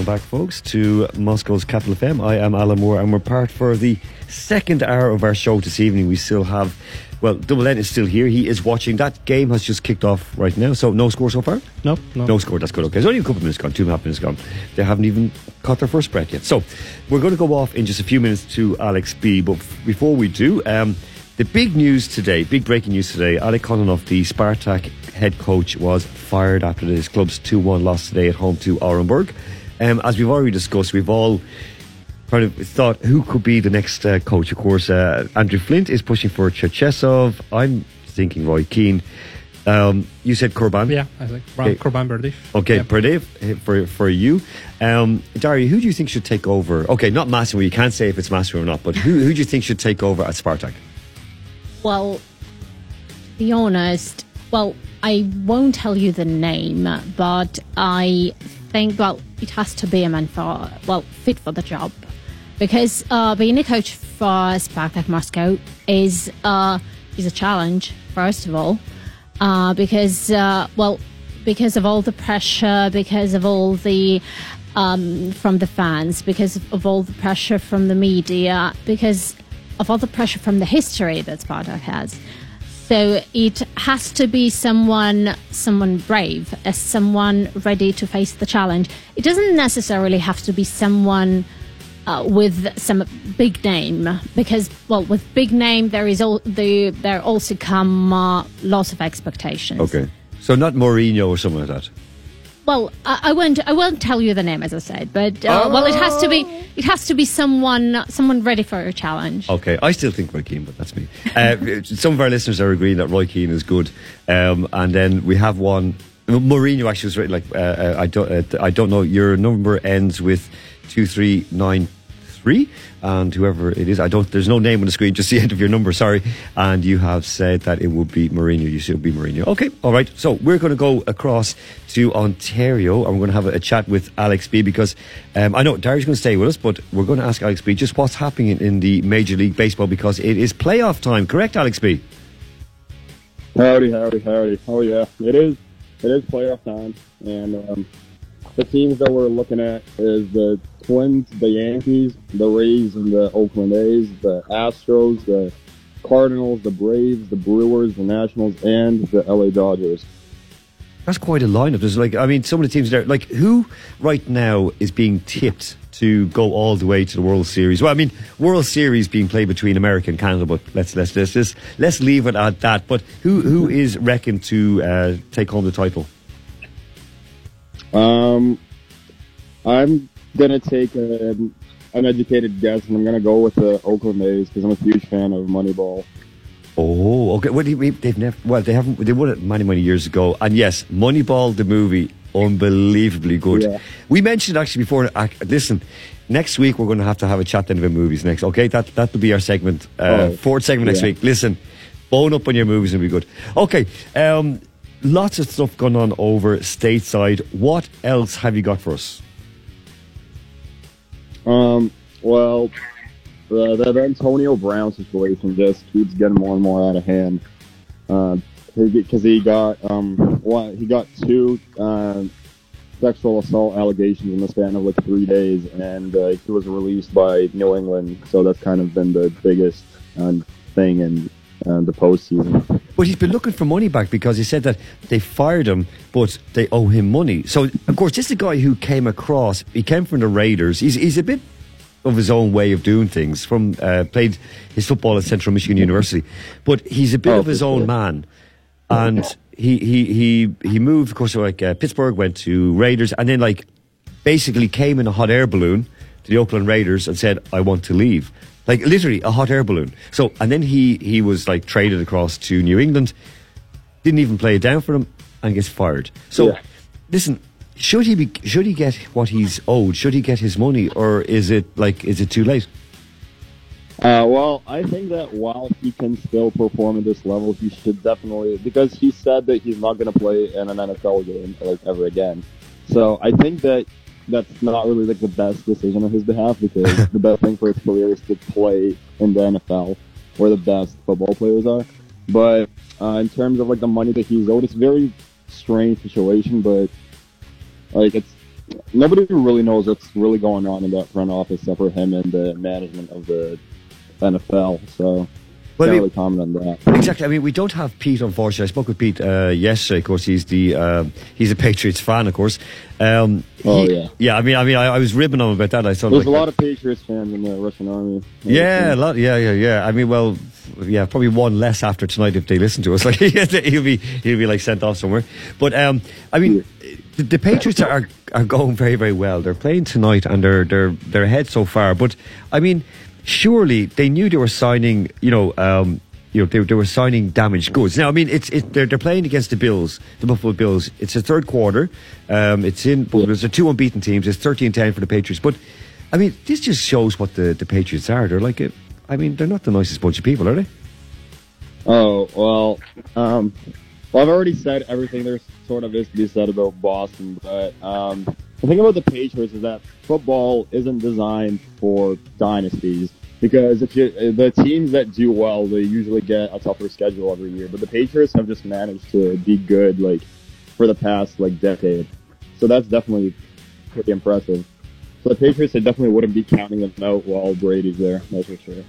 welcome back, folks, to Moscow's Capital FM. I am Alan Moore, and we're part for the second hour of our show this evening. We still have, well, Double N is still here. He is watching. That game has just kicked off right now, so no score so far? No, no. No score, that's good. Okay, it's only a couple of minutes gone, two and a half minutes gone. They haven't even caught their first breath yet. So, we're going to go off in just a few minutes to Alex B. But before we do, um, the big news today, big breaking news today, Oleg Kononov, the Spartak head coach, was fired after his club's 2 1 loss today at home to Orenburg. Um, as we've already discussed, we've all kind of thought who could be the next uh, coach. Of course, uh, Andrew Flint is pushing for Cherchesov. I'm thinking Roy Keane. Um, you said Kurban. Yeah, I think Okay. Kurban Berdyev. Okay, Yeah. Pradev, eh, for for you, um, Daria, who do you think should take over? Okay, not Massimo. You can't say if it's Massimo or not, but who who do you think should take over at Spartak? Well, to be honest, well, I won't tell you the name, but I think, well, it has to be a man for, well, fit for the job. Because uh, being a coach for Spartak Moscow is, uh, is a challenge, first of all. Uh, because, uh, well, because of all the pressure, because of all the um, from the fans, because of all the pressure from the media, because of all the pressure from the history that Spartak has. So it has to be someone, someone brave, as someone ready to face the challenge. It doesn't necessarily have to be someone uh, with some big name, because well, with big name there is all the there also come uh, lots of expectations. Okay, so not Mourinho or someone like that. Well, I, I won't. I won't tell you the name, as I said. But uh, well, it has to be. It has to be someone. Someone ready for a challenge. Okay, I still think Roy Keane, but that's me. Uh, some of our listeners are agreeing that Roy Keane is good, um, and then we have one. Mourinho actually was written like uh, uh, I don't. Uh, I don't know. Your number ends with two three nine three, and whoever it is, I don't. There's no name on the screen. Just the end of your number. Sorry, and you have said that it would be Mourinho. You would be Mourinho. Okay, all right. So we're going to go across to Ontario, and we're going to have a, a chat with Alex B because um, I know Darius going to stay with us, but we're going to ask Alex B just what's happening in, in the Major League Baseball because it is playoff time. Correct, Alex B? Howdy, howdy, howdy. Oh yeah, it is. It is playoff time, and um, the teams that we're looking at is the Twins, the Yankees, the Rays, and the Oakland A's, the Astros, the Cardinals, the Braves, the Brewers, the Nationals, and the LA Dodgers. That's quite a lineup. There's like, I mean, some of the teams there, like who right now is being tipped to go all the way to the World Series? Well, I mean, World Series being played between America and Canada, but let's let's let's just let's leave it at that. But who who is reckoned to uh, take home the title? Um, I'm gonna take an educated guess, and I'm gonna go with the Oakland A's because I'm a huge fan of Moneyball. Oh, okay. What do you mean? They've never. Well, they haven't. They won it many, many years ago. And yes, Moneyball, the movie, unbelievably good. Yeah. We mentioned actually before. Listen, next week we're going to have to have a chat then about movies. Next, okay? That that will be our segment, uh, Oh, fourth segment next yeah. week. Listen, bone up on your movies and be good. Okay. Um, lots of stuff going on over stateside. What else have you got for us? Um, well, the, Antonio Brown situation just keeps getting more and more out of hand. Uh Because he got um, what he got two uh, sexual assault allegations in the span of like three days, and uh, he was released by New England. So that's kind of been the biggest um, thing in uh, the postseason. But he's been looking for money back because he said that they fired him, but they owe him money. So, of course, this is a guy who came across. He came from the Raiders. He's he's a bit of his own way of doing things. From uh, played his football at Central Michigan University, but he's a bit Oh, of his own man. And he he he he moved, of course, to like uh, Pittsburgh, went to Raiders, and then like basically came in a hot air balloon to the Oakland Raiders and said, "I want to leave." Like literally a hot air balloon. So, and then he he was like traded across to New England. Didn't even play it down for him and gets fired. So, Yeah. listen, should he be? Should he get what he's owed? Should he get his money, or is it like is it too late? Uh, well, I think that while he can still perform at this level, he should definitely because he said that he's not going to play in an NFL game like ever again. So I think that that's not really like the best decision on his behalf because the best thing for his career is to play in the NFL, where the best football players are. But uh, in terms of like the money that he's owed, it's a very strange situation. But like it's nobody really knows what's really going on in that front office except for him and the management of the NFL. So Well, I mean- comment on that. Exactly. I mean, we don't have Pete. Unfortunately, I spoke with Pete uh, yesterday. Of course, he's the uh, he's a Patriots fan. Of course. Um, Oh, he- yeah. Yeah. I mean, I mean, I, I was ribbing him about that. I thought There's like, a lot of Patriots fans in the Russian army. Yeah, a lot. Yeah, yeah, yeah. I mean, well, yeah, probably one less after tonight if they listen to us. Like he'll be he'll be like sent off somewhere. But um, I mean, the, the Patriots are are going very very well. They're playing tonight and they're they're they're ahead so far. But I mean, surely they knew they were signing. You know. Um, you know, they, they were signing damaged goods. Now, I mean, it's it, they're, they're playing against the Bills, the Buffalo Bills. It's the third quarter. Um, it's in. Bills. They're two unbeaten teams. It's 13-10 for the Patriots. But I mean, this just shows what the, the Patriots are. They're like, a, I mean, they're not the nicest bunch of people, are they? Oh well, um, well I've already said everything there sort of is to be said about Boston, but um, the thing about the Patriots is that football isn't designed for dynasties because if you the teams that do well, they usually get a tougher schedule every year. But the Patriots have just managed to be good like for the past like decade, so that's definitely pretty impressive. So the Patriots, I definitely wouldn't be counting them out while Brady's there. That's for sure.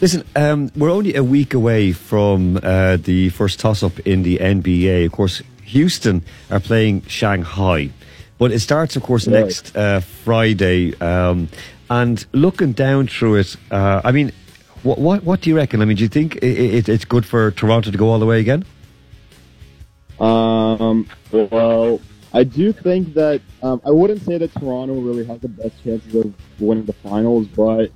Listen, um, we're only a week away from uh, the first toss-up in the NBA. Of course, Houston are playing Shanghai, but it starts, of course, Right. next uh, Friday. Um, and looking down through it, uh, I mean, what, what what do you reckon? I mean, do you think i it, it's good for Toronto to go all the way again? Um, well, I do think that um, I wouldn't say that Toronto really has the best chances of winning the finals, but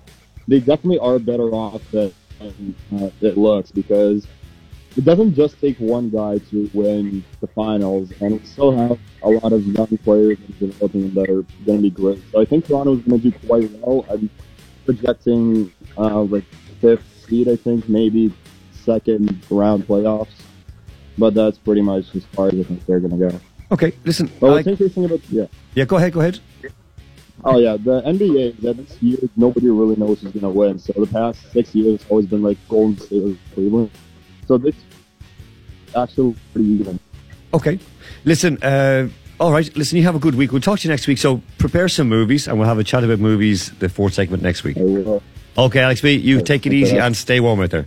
they definitely are better off than uh, it looks because it doesn't just take one guy to win the finals, and we still have a lot of young players and developing that are going to be great. So I think Toronto is going to do quite well. I'm projecting uh, like fifth seed, I think, maybe second round playoffs. But that's pretty much as far as I think they're going to go. Okay, listen. But I- interesting about yeah, yeah, go ahead, go ahead. oh yeah, the NBA that this year nobody really knows who's going to win. So the past six years always been like Golden State or Cleveland. So this actually pretty even. Okay. Listen, uh, all right. Listen, you have a good week. We'll talk to you next week. So prepare some movies and we'll have a chat about movies, the fourth segment next week. Okay, Alex B, you take it okay. easy and stay warm out there.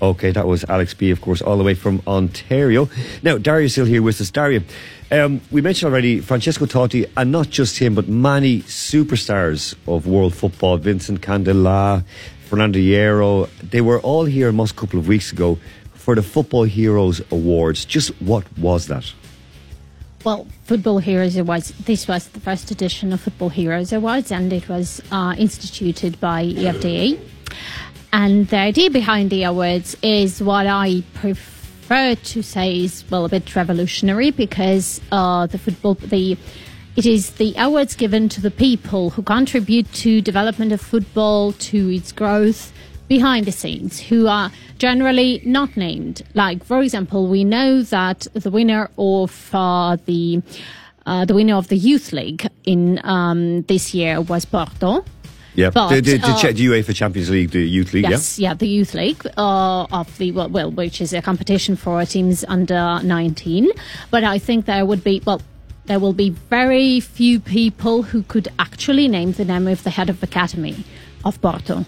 Okay, that was Alex B, of course, all the way from Ontario. Now, Dario's still here with us. Dario, um, we mentioned already Francesco Totti, and not just him, but many superstars of world football, Vincent Candela, Fernando Hierro, they were all here almost a couple of weeks ago for the Football Heroes Awards. Just what was that? Well, Football Heroes Awards, this was the first edition of Football Heroes Awards and it was uh, instituted by E EFDA. And the idea behind the awards is what I prefer to say is, well, a bit revolutionary because uh, the football, the it is the awards given to the people who contribute to development of football, to its growth behind the scenes, who are generally not named. Like, for example, we know that the winner of uh, the uh, the winner of the youth league in um, this year was Porto. Yeah, But, the, the, uh, the UEFA Champions League, the Youth League, Yes, yeah, the youth league uh, of the well, well, which is a competition for teams under 19. But I think there would be well, there will be very few people who could actually name the name of the head of academy of Porto,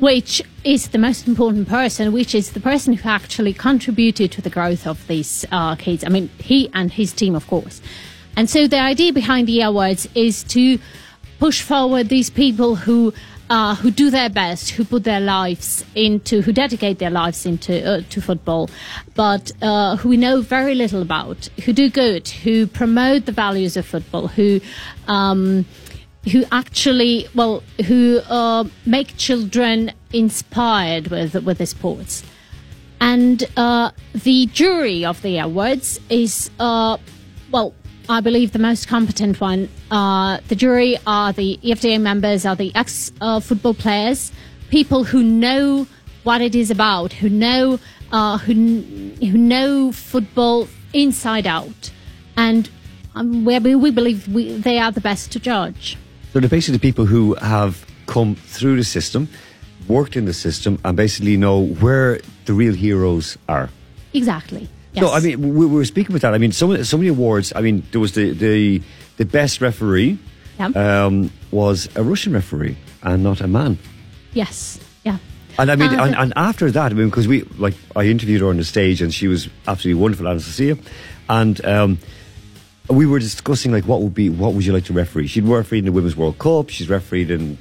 which is the most important person, which is the person who actually contributed to the growth of these uh, kids. I mean, he and his team, of course. And so the idea behind the awards is to push forward these people who uh, who do their best, who put their lives into, who dedicate their lives into uh, to football, but uh, who we know very little about, who do good, who promote the values of football, who um, who actually, well, who uh, make children inspired with with the sports. And uh, the jury of the awards is, uh, well, I believe the most competent one. Uh, the jury are the EFDA members, are the ex uh, football players, people who know what it is about, who know uh, who who know football inside out, and um, we, we believe we, they are the best to judge. So they're basically the people who have come through the system, worked in the system, and basically know where the real heroes are. Exactly. Yes. So I mean, we, we were speaking about that. I mean, some of the, some of the awards. I mean, there was the the, the best referee Yeah. um, was a Russian referee and not a man. yes. Yeah. And I mean, Uh, and, and after that, I mean, because we like I interviewed her on the stage, and she was absolutely wonderful, Anastasia, and um, we were discussing like what would be what would you like to referee? She'd refereed in the Women's World Cup. She's refereed in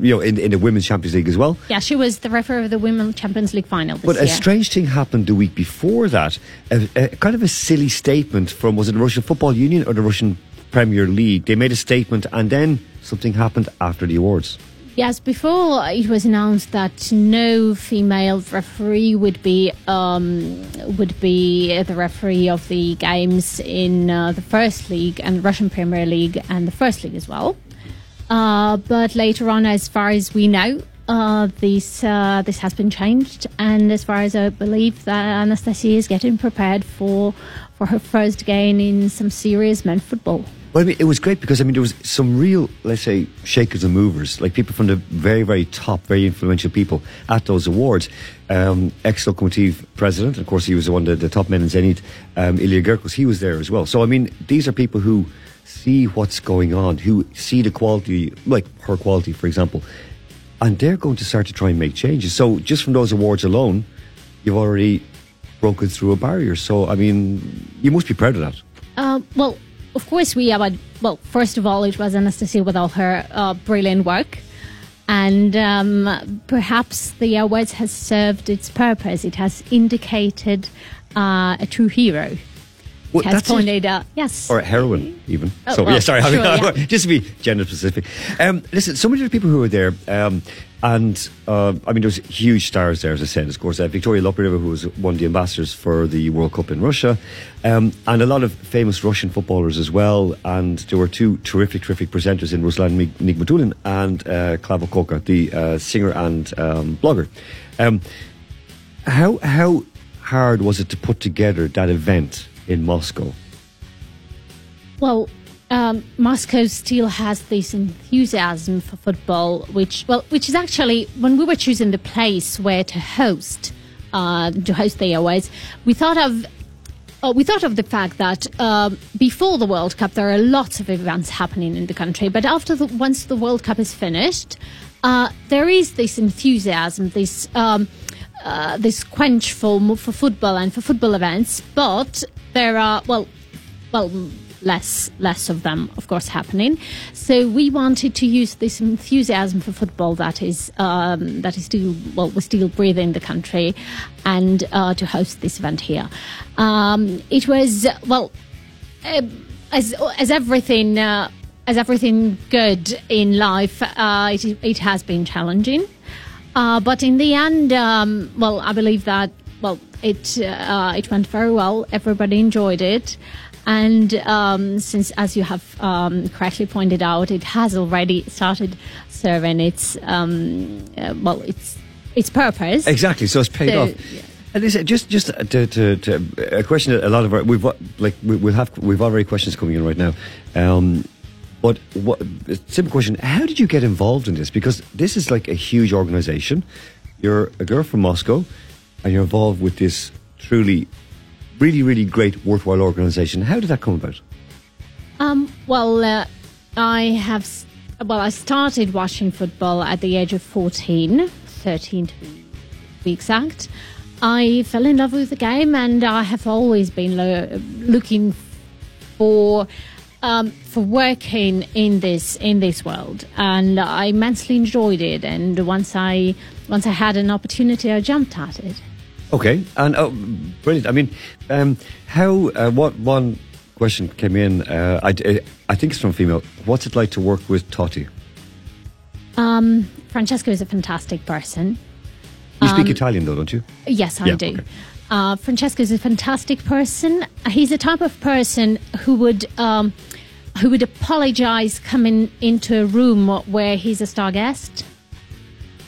you know, in, in the Women's Champions League as well. Yeah, she was the referee of the Women's Champions League final this But a strange thing happened the week before that. A, a kind of a silly statement from was it the Russian Football Union or the Russian Premier League? They made a statement, and then something happened after the awards. Yes, before it was announced that no female referee would be um, would be the referee of the games in uh, the first league and the Russian Premier League and the first league as well. Uh, but later on, as far as we know, uh, this uh, this has been changed, and as far as I believe, that Anastasia is getting prepared for for her first game in some serious men football. Well, I mean, it was great because I mean there was some real, let's say, shakers and movers, like people from the very, very top, very influential people at those awards. Um, Ex Lokomotiv president, of course, he was one of the, the top men in Zenit. Um, Ilya Gerkus, he was there as well. So I mean, these are people who see what's going on, who see the quality, like her quality, for example, and they're going to start to try and make changes. So just from those awards alone, you've already broken through a barrier. So I mean, you must be proud of that. Uh, well, of course we are. Well, first of all, it was Anastasia with all her uh, brilliant work, and um, perhaps the awards has served its purpose. It has indicated uh, a true hero. Well, has pointed out, yes, or heroin, even. Oh, so well, yeah, sorry, I mean, yeah. just to be gender specific. Um, listen, so many of the people who were there, um, and uh, I mean, there was huge stars there, as I said. Of course, uh, Victoria Lopyreva, who was one of the ambassadors for the World Cup in Russia, um, and a lot of famous Russian footballers as well. And there were two terrific, terrific presenters in Ruslan Nig- Nigmatullin and uh, Klava Koka, the uh, singer and um, blogger. Um, how how hard was it to put together that event in Moscow? Well, um, Moscow still has this enthusiasm for football, which well, which is actually when we were choosing the place where to host uh, to host the awards, we thought of. Uh, we thought of the fact that um, before the World Cup, there are lots of events happening in the country, but after the, once the World Cup is finished, uh, there is this enthusiasm, this um, uh, this quench for for football and for football events. But there are well, well less less of them of course happening so we wanted to use this enthusiasm for football that is um, that is still well we still breathe in the country and uh, to host this event here um, it was well uh, as as everything uh, as everything good in life uh, it, it has been challenging uh, but in the end um, well I believe that well it uh, it went very well everybody enjoyed it and um, since, as you have um, correctly pointed out, it has already started serving its um, uh, well, its its purpose. Exactly. So it's paid So, off. And is it just just to, to, to a question that a lot of our we've like we, we'll have we've already questions coming in right now. Um, but what simple question: How did you get involved in this? Because this is like a huge organization. You're a girl from Moscow, and you're involved with this truly, really, really great, worthwhile organization. How did that come about? Um, well, uh, I have. Well, I started watching football at the age of 14, 13 to be exact. I fell in love with the game, and I have always been lo- looking for um, for working in this in this world, and I immensely enjoyed it. And once I once I had an opportunity, I jumped at it. Okay, and oh, brilliant. I mean, um, how? Uh, what one question came in. Uh, I, I think it's from female. What's it like to work with Totti? Um, Francesco is a fantastic person. You speak Italian, though, don't you? Yes, I Yeah, do. okay. Uh, Francesco is a fantastic person. He's the type of person who would um, who would apologize coming into a room where he's a star guest.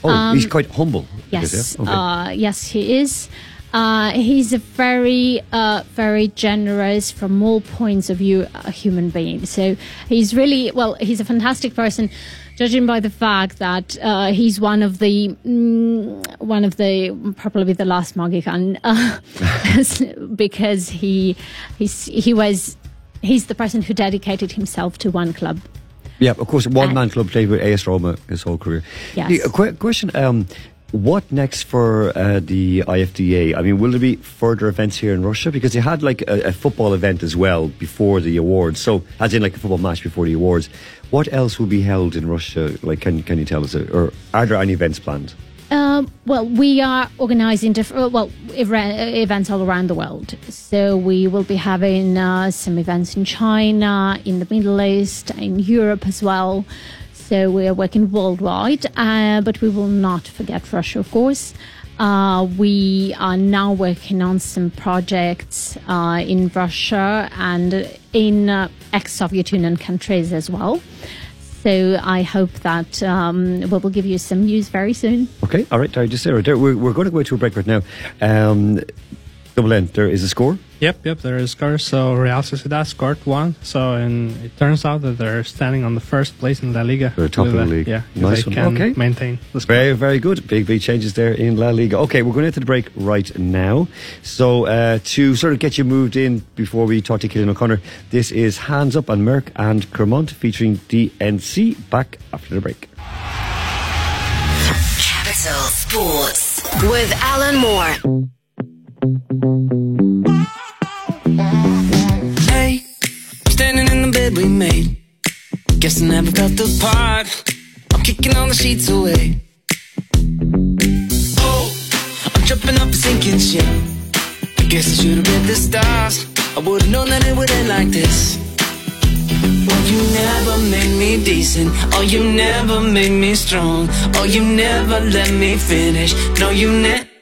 Oh, he's quite humble. Guess, Um, Yes, yeah? Okay. uh, yes, he is. Uh, he's a very, uh, very generous from all points of view, a human being. So he's really well. He's a fantastic person, judging by the fact that uh, he's one of the mm, one of the probably the last Mohican, uh, because he he's, he was he's the person who dedicated himself to one club. Yeah, of course, one man club played with AS Roma his whole career. Yes. The- a que- question: um, What next for uh, the IFDA? I mean, will there be further events here in Russia? Because they had like a, a football event as well before the awards. So, as in like a football match before the awards. What else will be held in Russia? Like, can can you tell us? Or are there any events planned? Um, well, we are organising different well events all around the world. So we will be having uh, some events in China, in the Middle East, in Europe as well. So we are working worldwide, uh, but we will not forget Russia, of course. Uh, we are now working on some projects uh, in Russia and in uh, ex-Soviet Union countries as well. So I hope that um, we will give you some news very soon. Okay, all right, Terry, just there we're, we're going to go to a break right now. Um, double N, there is a score. Yep, yep, there is scores. So Real Sociedad scored one. So and it turns out that they're standing on the first place in La Liga. They're top of the league. Yeah, if Nice they one. can Okay. maintain the score. Very, very good. Big, big changes there in La Liga. Okay, we're going into the break right now. So, uh, to sort of get you moved in before we talk to Killian O'Connor, this is Hands Up on Merk and Kremont featuring DNCE. Back after the break. Capital Sports with Alan Moore. Hey, standing in the bed we made. Guess I never felt the part. I'm kicking all the sheets away. Oh, I'm jumping up and sinking shit. I guess I should've read the stars. I would've known that it would end like this. Oh, you never made me decent. Oh, you never made me strong. Oh, you never let me finish. No, you never.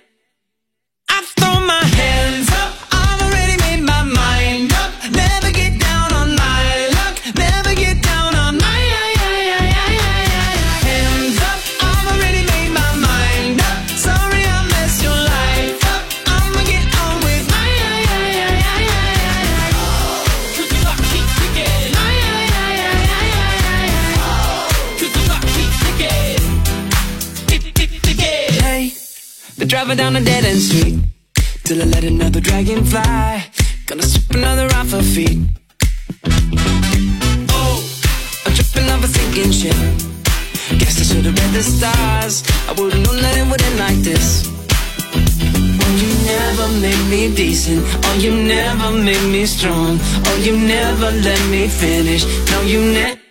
Down a dead end street till I let another dragon fly. Gonna sweep another off her feet. Oh, I'm tripping off a sinking ship. Guess I should've read the stars. I would've known that it would end like this. Oh, you never made me decent. Oh, you never made me strong. Oh, you never let me finish. No, you never.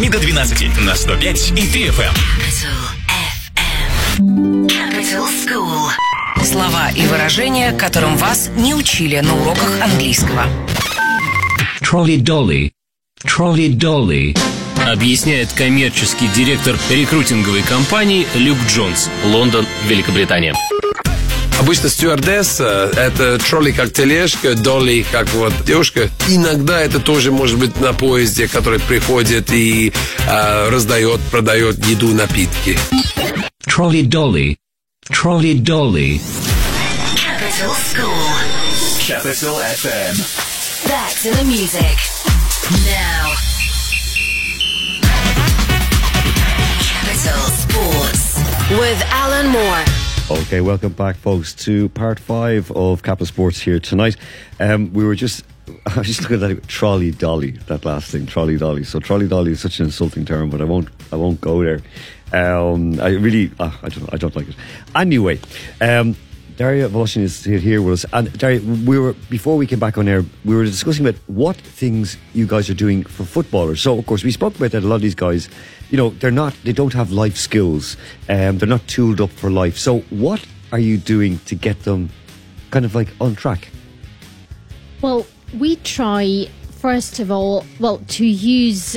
8 до 12 на 105 и 3 FM. Capital School. Слова и выражения, которым вас не учили на уроках английского. Trolley Dolly. Trolley Dolly. Объясняет коммерческий директор рекрутинговой компании Люк Джонс, Лондон, Великобритания. Обычно стюардесса – это тролли как тележка, долли как вот девушка. Иногда это тоже может быть на поезде, который приходит и а, раздает, продает еду, напитки. Trolley Dolly. Capital School. Capital FM. Back to the music. Now. Capital Sports. With Alan Moore. Okay, welcome back, folks, to part five of Capital Sports here tonight. Um, we were just, I was just looking at that trolley dolly, that last thing, trolley dolly. So trolley dolly is such an insulting term, but I won't, I won't go there. Um, I really, uh, I don't, I don't like it. Anyway, um, Daria Voloshin is here, here with us, and Daria, we were before we came back on air, we were discussing about what things you guys are doing for footballers. So, of course, we spoke about that. A lot of these guys, you know, they're not, they don't have life skills, um, they're not tooled up for life. So, what are you doing to get them kind of like on track? Well, we try first of all, well, to use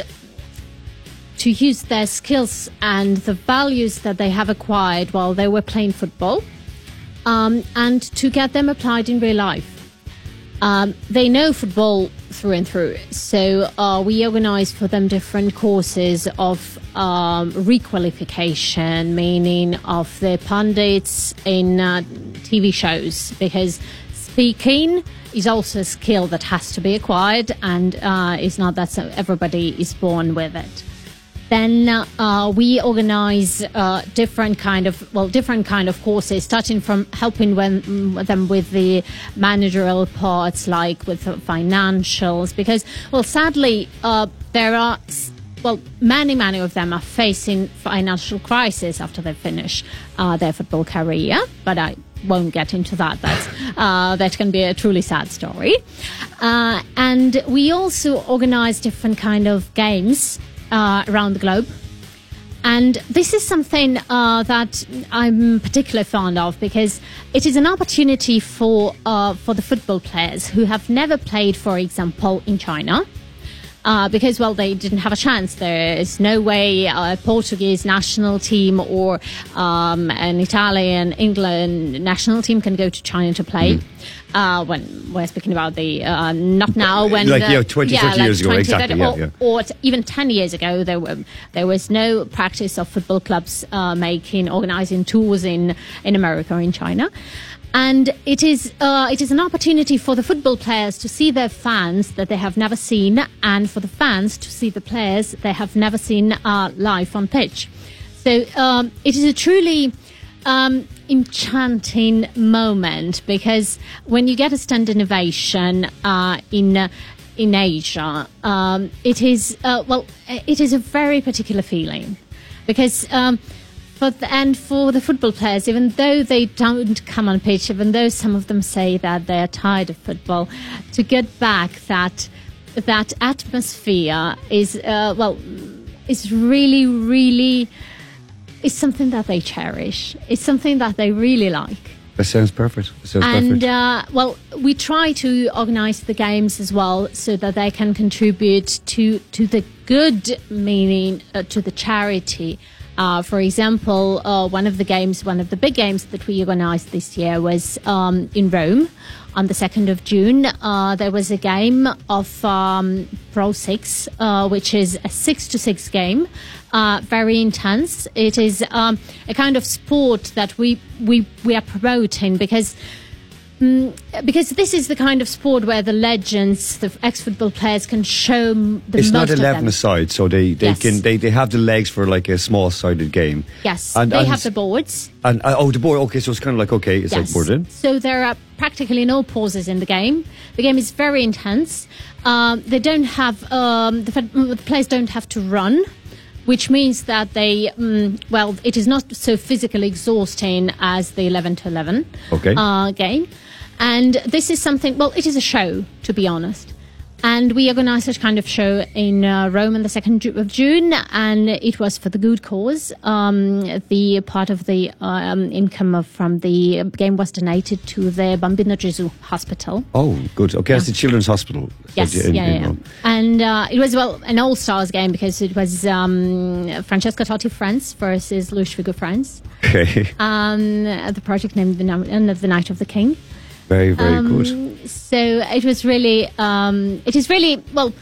to use their skills and the values that they have acquired while they were playing football, um, and to get them applied in real life. Um, they know football through and through, so uh, we organize for them different courses of um, requalification, meaning of the pundits in uh, TV shows, because speaking is also a skill that has to be acquired, and uh, it's not that everybody is born with it. Then uh, we organize uh, different kind of well different kind of courses starting from helping when, them with the managerial parts like with financials because well sadly uh, there are well many many of them are facing financial crisis after they finish uh, their football career but i won't get into that that's uh, that can be a truly sad story uh, and we also organize different kind of games uh, around the globe. And this is something uh, that I'm particularly fond of because it is an opportunity for uh, for the football players who have never played, for example, in China. Uh, because well, they didn't have a chance. There is no way a Portuguese national team or um, an Italian, England national team can go to China to play. Uh, when we're speaking about the uh, not now, when Like, the- yeah, 20, 30 years ago, exactly, 30, yeah, or, yeah. or t- even 10 years ago, there, were, there was no practice of football clubs uh, making, organizing tours in, in America or in China. And it is, uh, it is an opportunity for the football players to see their fans that they have never seen, and for the fans to see the players they have never seen uh, live on pitch. So um, it is a truly um, enchanting moment because when you get a standing ovation uh, in uh, in Asia, um, it is uh, well, it is a very particular feeling because. For the, and for the football players, even though they don't come on pitch, even though some of them say that they are tired of football, to get back that that atmosphere is uh, well is really really is something that they cherish. It's something that they really like. That sounds perfect. That sounds And uh, well, we try to organize the games as well so that they can contribute to to the good meaning uh, to the charity. Uh, for example, uh, one of the games, one of the big games that we organized this year was um, in Rome on the 2nd of June. Uh, there was a game of um, Pro 6, uh, which is a 6 to 6 game, uh, very intense. It is um, a kind of sport that we, we, we are promoting because mm, because this is the kind of sport where the legends, the ex-football players, can show the it's not. 11 aside, so they, they Yes. can they, they have the legs for like a small sided game. Yes, And- they and- have the boards. And uh, oh, the board. Okay, so it's kind of like okay, it's like Yes. board in. So there are practically no pauses in the game. The game is very intense. Um, they don't have um, the, the players don't have to run. Which means that they, um, well, it is not so physically exhausting as the 11 to 11 Okay. uh, game. And this is something, well, it is a show, to be honest. And we organised a kind of show in uh, Rome on the 2nd of June, and it was for the good cause. Um, the part of the um, income of, from the game was donated to the Bambino Gesù Hospital. Oh, good. Okay, it's the Children's Hospital. Yes, in- yeah, in yeah. And uh, it was well an all stars game because it was um, Francesco Totti France versus Luis Figo France. Okay. Um, the project named the, Nam- the Night of the King. Very, very Um, good. So it was really, um, it is really well.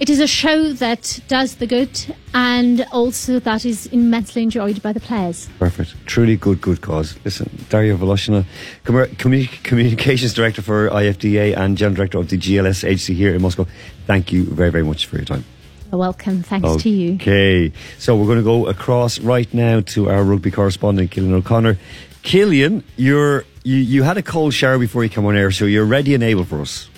It is a show that does the good and also that is immensely enjoyed by the players. Perfect. Truly good, good cause. Listen, Dario Voloshin, communi- Communications Director for IFDA and General Director of the GLS agency here in Moscow. Thank you very, very much for your time. You're welcome. Thanks to you. Okay, so we're going to go across right now to our rugby correspondent, Killian O'Connor. Killian, you're, you, you had a cold shower before you come on air, so you're ready and able for us.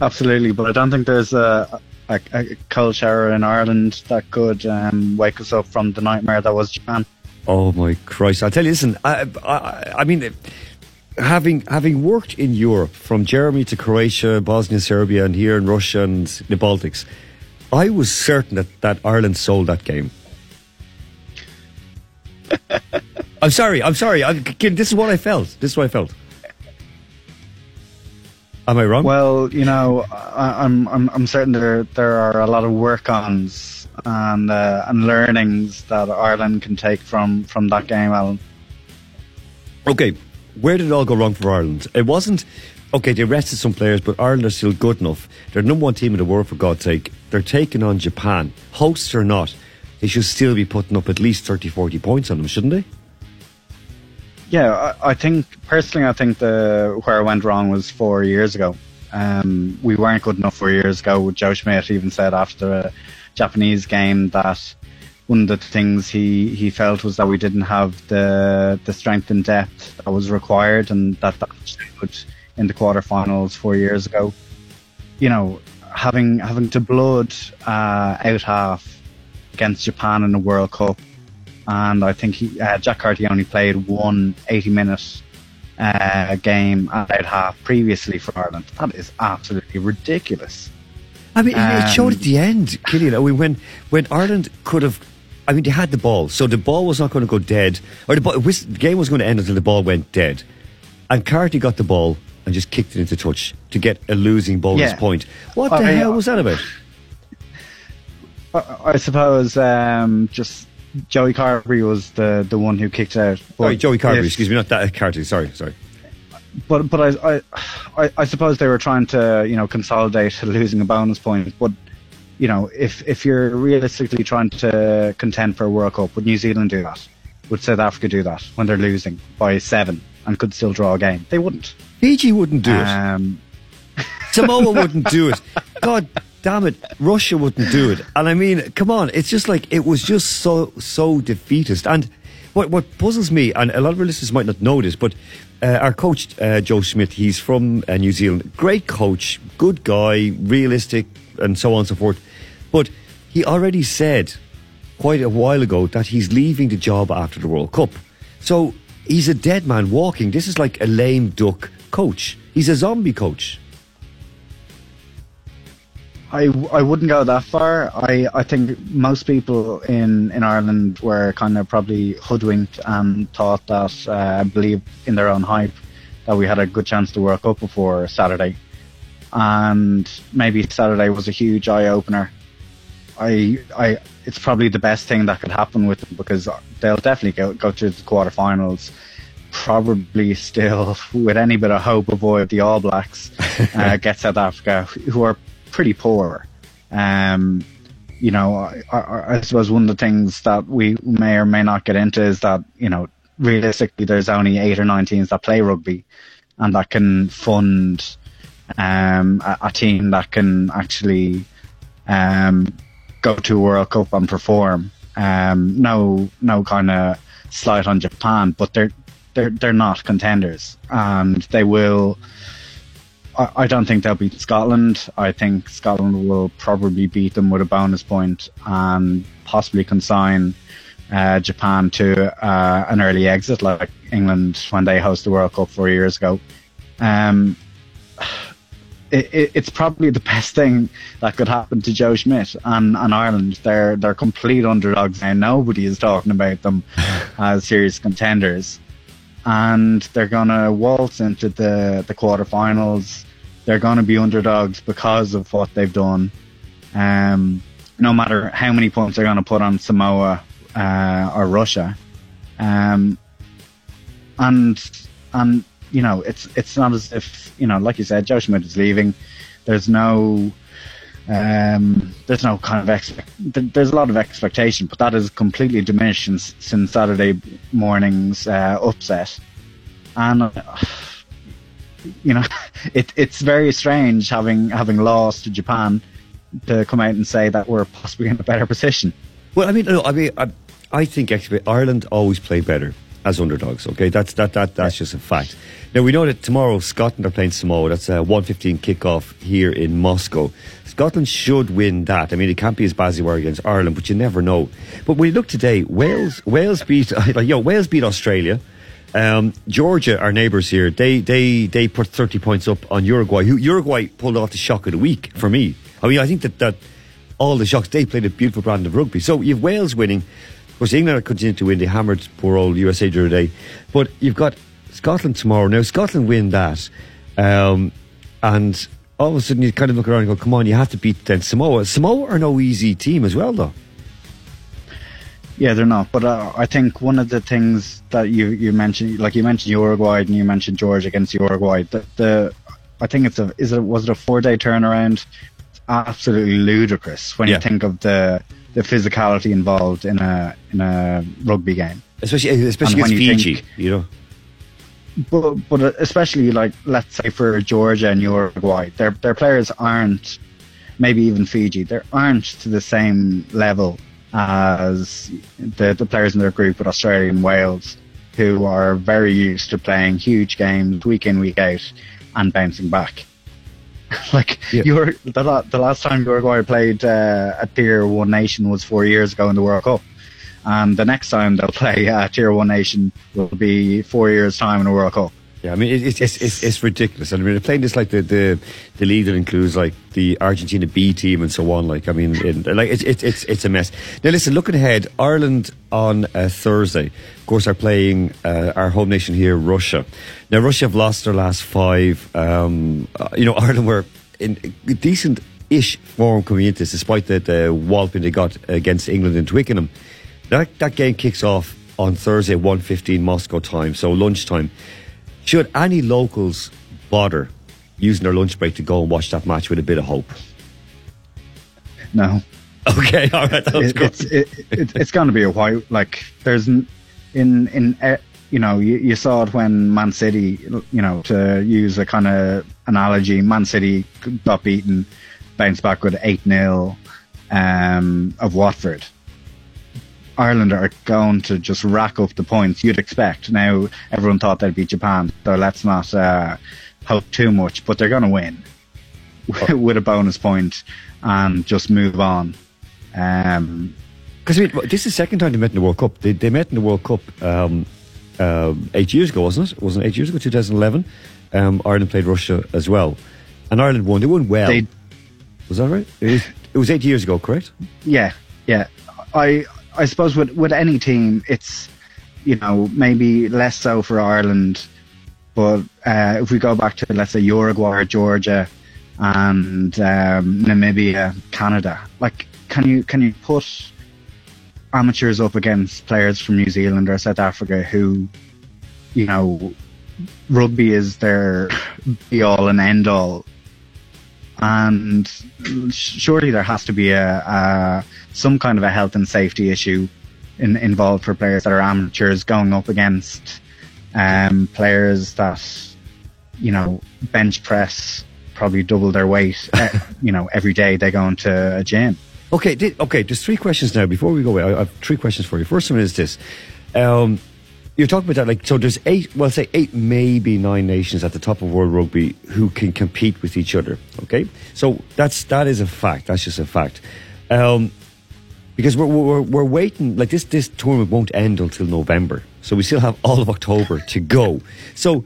Absolutely, but I don't think there's a, a, a cold shower in Ireland that could um, wake us up from the nightmare that was Japan. Oh my Christ! I tell you, listen. I, I, I mean, having having worked in Europe, from Germany to Croatia, Bosnia, Serbia, and here in Russia and the Baltics, I was certain that, that Ireland sold that game. I'm sorry. I'm sorry. I'm, this is what I felt. This is what I felt. Am I wrong? Well, you know, I, I'm, I'm I'm certain there there are a lot of work-ons and uh, and learnings that Ireland can take from from that game, Alan. Okay, where did it all go wrong for Ireland? It wasn't. Okay, they rested some players, but Ireland are still good enough. They're the number one team in the world, for God's sake. They're taking on Japan. Hosts or not, they should still be putting up at least 30, 40 points on them, shouldn't they? Yeah, I, I think personally, I think the where it went wrong was four years ago. Um, we weren't good enough four years ago. Joe Schmidt even said after a Japanese game that one of the things he, he felt was that we didn't have the the strength and depth that was required, and that that showed in the quarterfinals four years ago. You know, having having to blood uh, out half against Japan in the World Cup and I think he, uh, Jack Carty only played one 80 minute uh, game at half previously for Ireland. That is absolutely ridiculous. I mean, it showed Um, at the end, Killian. I mean, when when Ireland could have, I mean, they had the ball, so the ball was not going to go dead, or the, ball, was- the game was going to end until the ball went dead, and Carty got the ball and just kicked it into touch to get a losing bonus Yeah. point. What the hell was that about? I, I suppose um, just Joey Carbery was the, the one who kicked out. But Sorry, Joey Carbery. if- excuse me, not that Carty. Sorry, sorry. but but I, I I suppose they were trying to you know consolidate losing a bonus point. But you know if if you're realistically trying to contend for a World Cup, would New Zealand do that? Would South Africa do that when they're losing by seven and could still draw a game? They wouldn't. Fiji wouldn't do it. Um, Samoa wouldn't do it. God damn it, Russia wouldn't do it. And I mean, come on, it's just like it was just so so defeatist. And what what puzzles me, and a lot of listeners might not know this, but uh, our coach uh, Joe Schmidt, he's from uh, New Zealand, great coach, good guy, realistic, and so on and so forth. But he already said quite a while ago that he's leaving the job after the World Cup. So he's a dead man walking. This is like a lame duck coach. He's a zombie coach. I, I wouldn't go that far. I, I think most people in, in Ireland were kind of probably hoodwinked and thought that, uh, believe in their own hype, that we had a good chance to work up before Saturday. And maybe Saturday was a huge eye opener. I, I, it's probably the best thing that could happen with them because they'll definitely go, go through the quarterfinals. Probably still, with any bit of hope, avoid the All Blacks, uh, get South Africa, who are pretty poor. Um, you know, I, I, I suppose one of the things that we may or may not get into is that, you know, realistically there's only eight or nine teams that play rugby and that can fund um, a, a team that can actually um, go to World Cup and perform. Um, no, no kind of slight on Japan, but they're they're they're not contenders, and they will I, I don't think they'll beat Scotland. I think Scotland will probably beat them with a bonus point and possibly consign uh, Japan to uh, an early exit, like England when they hosted the World Cup four years ago. Um, it, it, it's probably the best thing that could happen to Joe Schmidt and, and Ireland. They're they're complete underdogs now. Nobody is talking about them as serious contenders, and they're gonna waltz into the the quarterfinals. They're gonna be underdogs because of what they've done. Um, no matter how many points they're gonna put on Samoa uh, or Russia, um, and and you know it's it's not as if you know like you said Joe Schmidt is leaving. There's no um, there's no kind of expect. There's a lot of expectation, but that is completely diminished since, since Saturday morning's uh, upset, and uh, you know it, it's very strange having having lost to Japan to come out and say that we're possibly in a better position. Well, I mean, no, I mean, I, I think actually Ireland always play better as underdogs. Okay, that's that that that's just a fact. Now we know that tomorrow Scotland are playing Samoa. That's a one fifteen kickoff here in Moscow. Scotland should win that. I mean, it can't be as bad as they were against Ireland, but you never know. But when you look today, Wales Wales beat like yo Wales beat Australia. Um, Georgia, our neighbours here, they they they put thirty points up on Uruguay. Uruguay pulled off the shock of the week for me. I mean, I think that that all the shocks they played a beautiful brand of rugby. So you've Wales winning. Of course, England are continuing to win. They hammered poor old USA the day. But you've got Scotland tomorrow. Now, Scotland win that. Um, and all of a sudden you kind of look around and go, come on, you have to beat then Samoa. Samoa are no easy team as well, though. Yeah, they're not. But uh, I think one of the things that you, you mentioned, like you mentioned Uruguay and you mentioned Georgia against Uruguay, the, the I think it's a is it was it a four day turnaround? It's absolutely ludicrous when Yeah. you think of the the physicality involved in a in a rugby game. Especially, especially against you Fiji, think- you know. But but especially like let's say for Georgia and Uruguay, their their players aren't maybe even Fiji, they aren't to the same level as the the players in their group with Australia and Wales, who are very used to playing huge games week in week out and bouncing back. like you're the, the last time Uruguay played uh, a tier one nation was four years ago in the World Cup. And the next time they'll play a tier one nation will be four years time in a World Cup. Yeah, I mean it's, it's it's it's ridiculous. I mean, they're playing this like the, the the league that includes like the Argentina B team and so on. Like, I mean, like it's it's it's it's a mess. Now, listen, looking ahead, Ireland on uh, Thursday, of course, are playing uh, our home nation here, Russia. Now, Russia have lost their last five. Um, uh, you know, Ireland were in decent-ish form coming into this, despite the, the walloping they got against England in Twickenham. That that game kicks off on Thursday, one fifteen Moscow time, so lunchtime. Should any locals bother using their lunch break to go and watch that match with a bit of hope? No. Okay, all right, that was It- good. it's it, it, it's going to be a white like there's n- in in uh, you know you, you saw it when Man City you know to use a kind of analogy Man City got beaten bounced back with 8 0 um, of Watford Ireland are going to just rack up the points you'd expect now everyone thought they'd beat Japan so let's not uh, hope too much but they're going to win with a bonus point and just move on um, Because I mean, this is the second time they met in the World Cup. They, they met in the World Cup um, um, eight years ago, wasn't it? Wasn't it eight years ago, 2011? Um, Ireland played Russia as well. And Ireland won. They won well. They- was that right? It was, it was eight years ago, correct? Yeah, yeah. I I suppose with with any team, it's you know maybe less so for Ireland, but uh, if we go back to let's say Uruguay, or Georgia, and um, Namibia, Canada, like can you can you put amateurs up against players from New Zealand or South Africa who, you know, rugby is their be all and end all and surely there has to be a, a some kind of a health and safety issue in, involved for players that are amateurs going up against um, players that you know bench press probably double their weight uh, you know every day they go into a gym Okay, di- okay. There's three questions now. Before we go away, I I have three questions for you. First one is this: um, you're talking about that, like, so there's eight, well, say eight, maybe nine nations at the top of World Rugby who can compete with each other. Okay, so that's that is a fact. That's just a fact. Um, because we're, we're we're waiting. Like this this tournament won't end until November, so we still have all of October to go. So.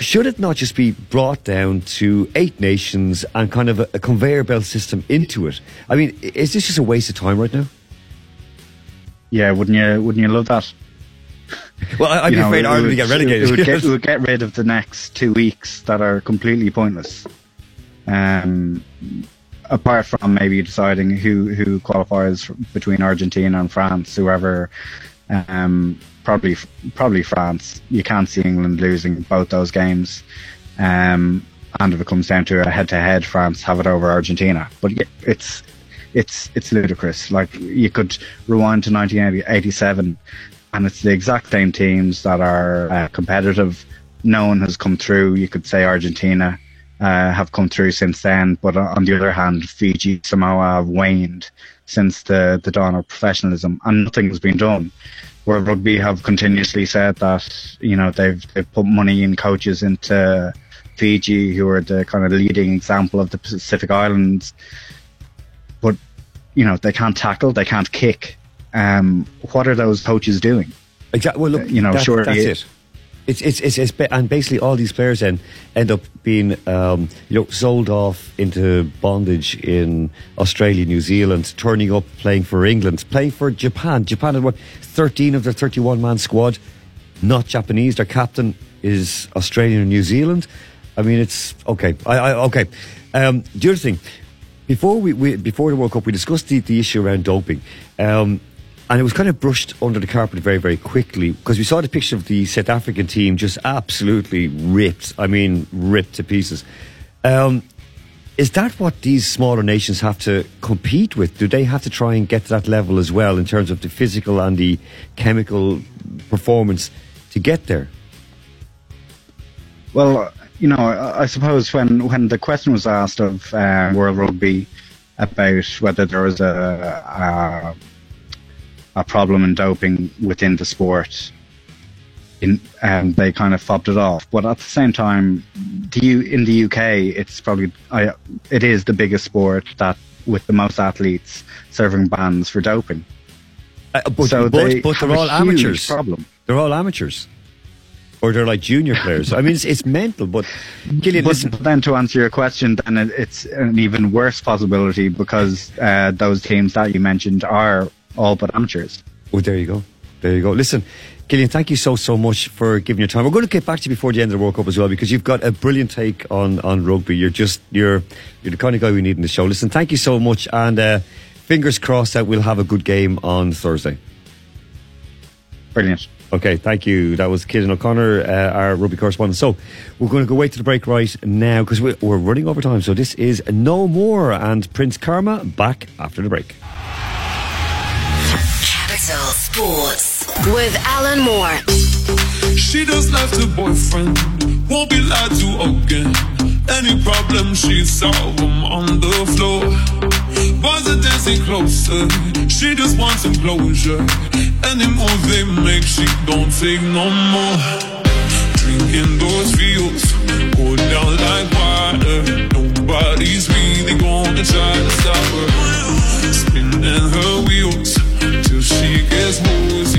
Should it not just be brought down to eight nations and kind of a, a conveyor belt system into it? I mean, is this just a waste of time right now? Yeah, wouldn't you? Wouldn't you love that? Well, I'd be know, afraid Ireland would- would get relegated. It would get, it would get rid of the next two weeks that are completely pointless. Um, apart from maybe deciding who who qualifies between Argentina and France, whoever. Um, probably probably France. You can't see England losing both those games. Um, and if it comes down to a head-to-head, France have it over Argentina. But it's it's it's ludicrous. Like you could rewind to 1987, and it's the exact same teams that are uh, competitive. No one has come through. You could say Argentina uh, have come through since then, but on the other hand, Fiji, Samoa have waned since the the dawn of professionalism, and nothing has been done. Where rugby have continuously said that you know they've they've put money in coaches into Fiji, who are the kind of leading example of the Pacific Islands, but you know they can't tackle, they can't kick. Um, what are those coaches doing? Exactly. Well, look, you know, that- sure, that's you- it. It's, it's, it's, it's, and basically all these players then end up being, um, you know, sold off into bondage in Australia, New Zealand, turning up, playing for England, playing for Japan. Japan had what, 13 of their 31 man squad, not Japanese. Their captain is Australian and New Zealand. I mean, it's okay. I, I okay. Um, the other thing, before we, we before the World Cup, we discussed the, the issue around doping, um, and it was kind of brushed under the carpet very very quickly because we saw the picture of the South African team just absolutely ripped. I mean, ripped to pieces. Um, is that what these smaller nations have to compete with? Do they have to try and get to that level as well in terms of the physical and the chemical performance to get there? Well, you know, I, suppose when when the question was asked of uh, World Rugby about whether there was a, a a problem in doping within the sport, in um, they kind of fobbed it off. But at the same time, the U, in the UK, it's probably I, it is the biggest sport that with the most athletes serving bans for doping. Uh, but, So but, they but they're all amateurs. problem. They're all amateurs. Or they're like junior players. I mean, it's, it's mental, but Killian, but, listen. then to answer your question, then it, it's an even worse possibility because uh, those teams that you mentioned are all but amateurs. Oh, there you go. There you go. Listen, Killian, thank you so, so much for giving your time. We're going to get back to you before the end of the World Cup as well because you've got a brilliant take on, on rugby. You're just, you're, you're the kind of guy we need in the show. Listen, thank you so much and uh, fingers crossed that we'll have a good game on Thursday. Brilliant. Okay, thank you. That was Killian O'Connor, uh, our rugby correspondent. So we're going to go wait to the break right now because we're, we're running over time. So this is No More and Prince Karma back after the break. Capital Sports with Alan Moore. She just left her boyfriend, won't be lied to again. Any problem she solve 'em on the floor. Boys are dancing closer, she just wants some closure. Any move they make, she don't take no more. Drinking those fields, go down like water. Nobody's really gonna try to stop her. Spinning her wheels she gets woozy.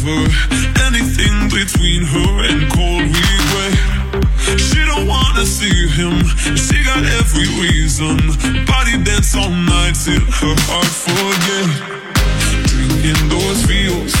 Sever anything between her and cold regret. She don't wanna see him. She got every reason. Body dance all night till her heart forget. Drinking those fields,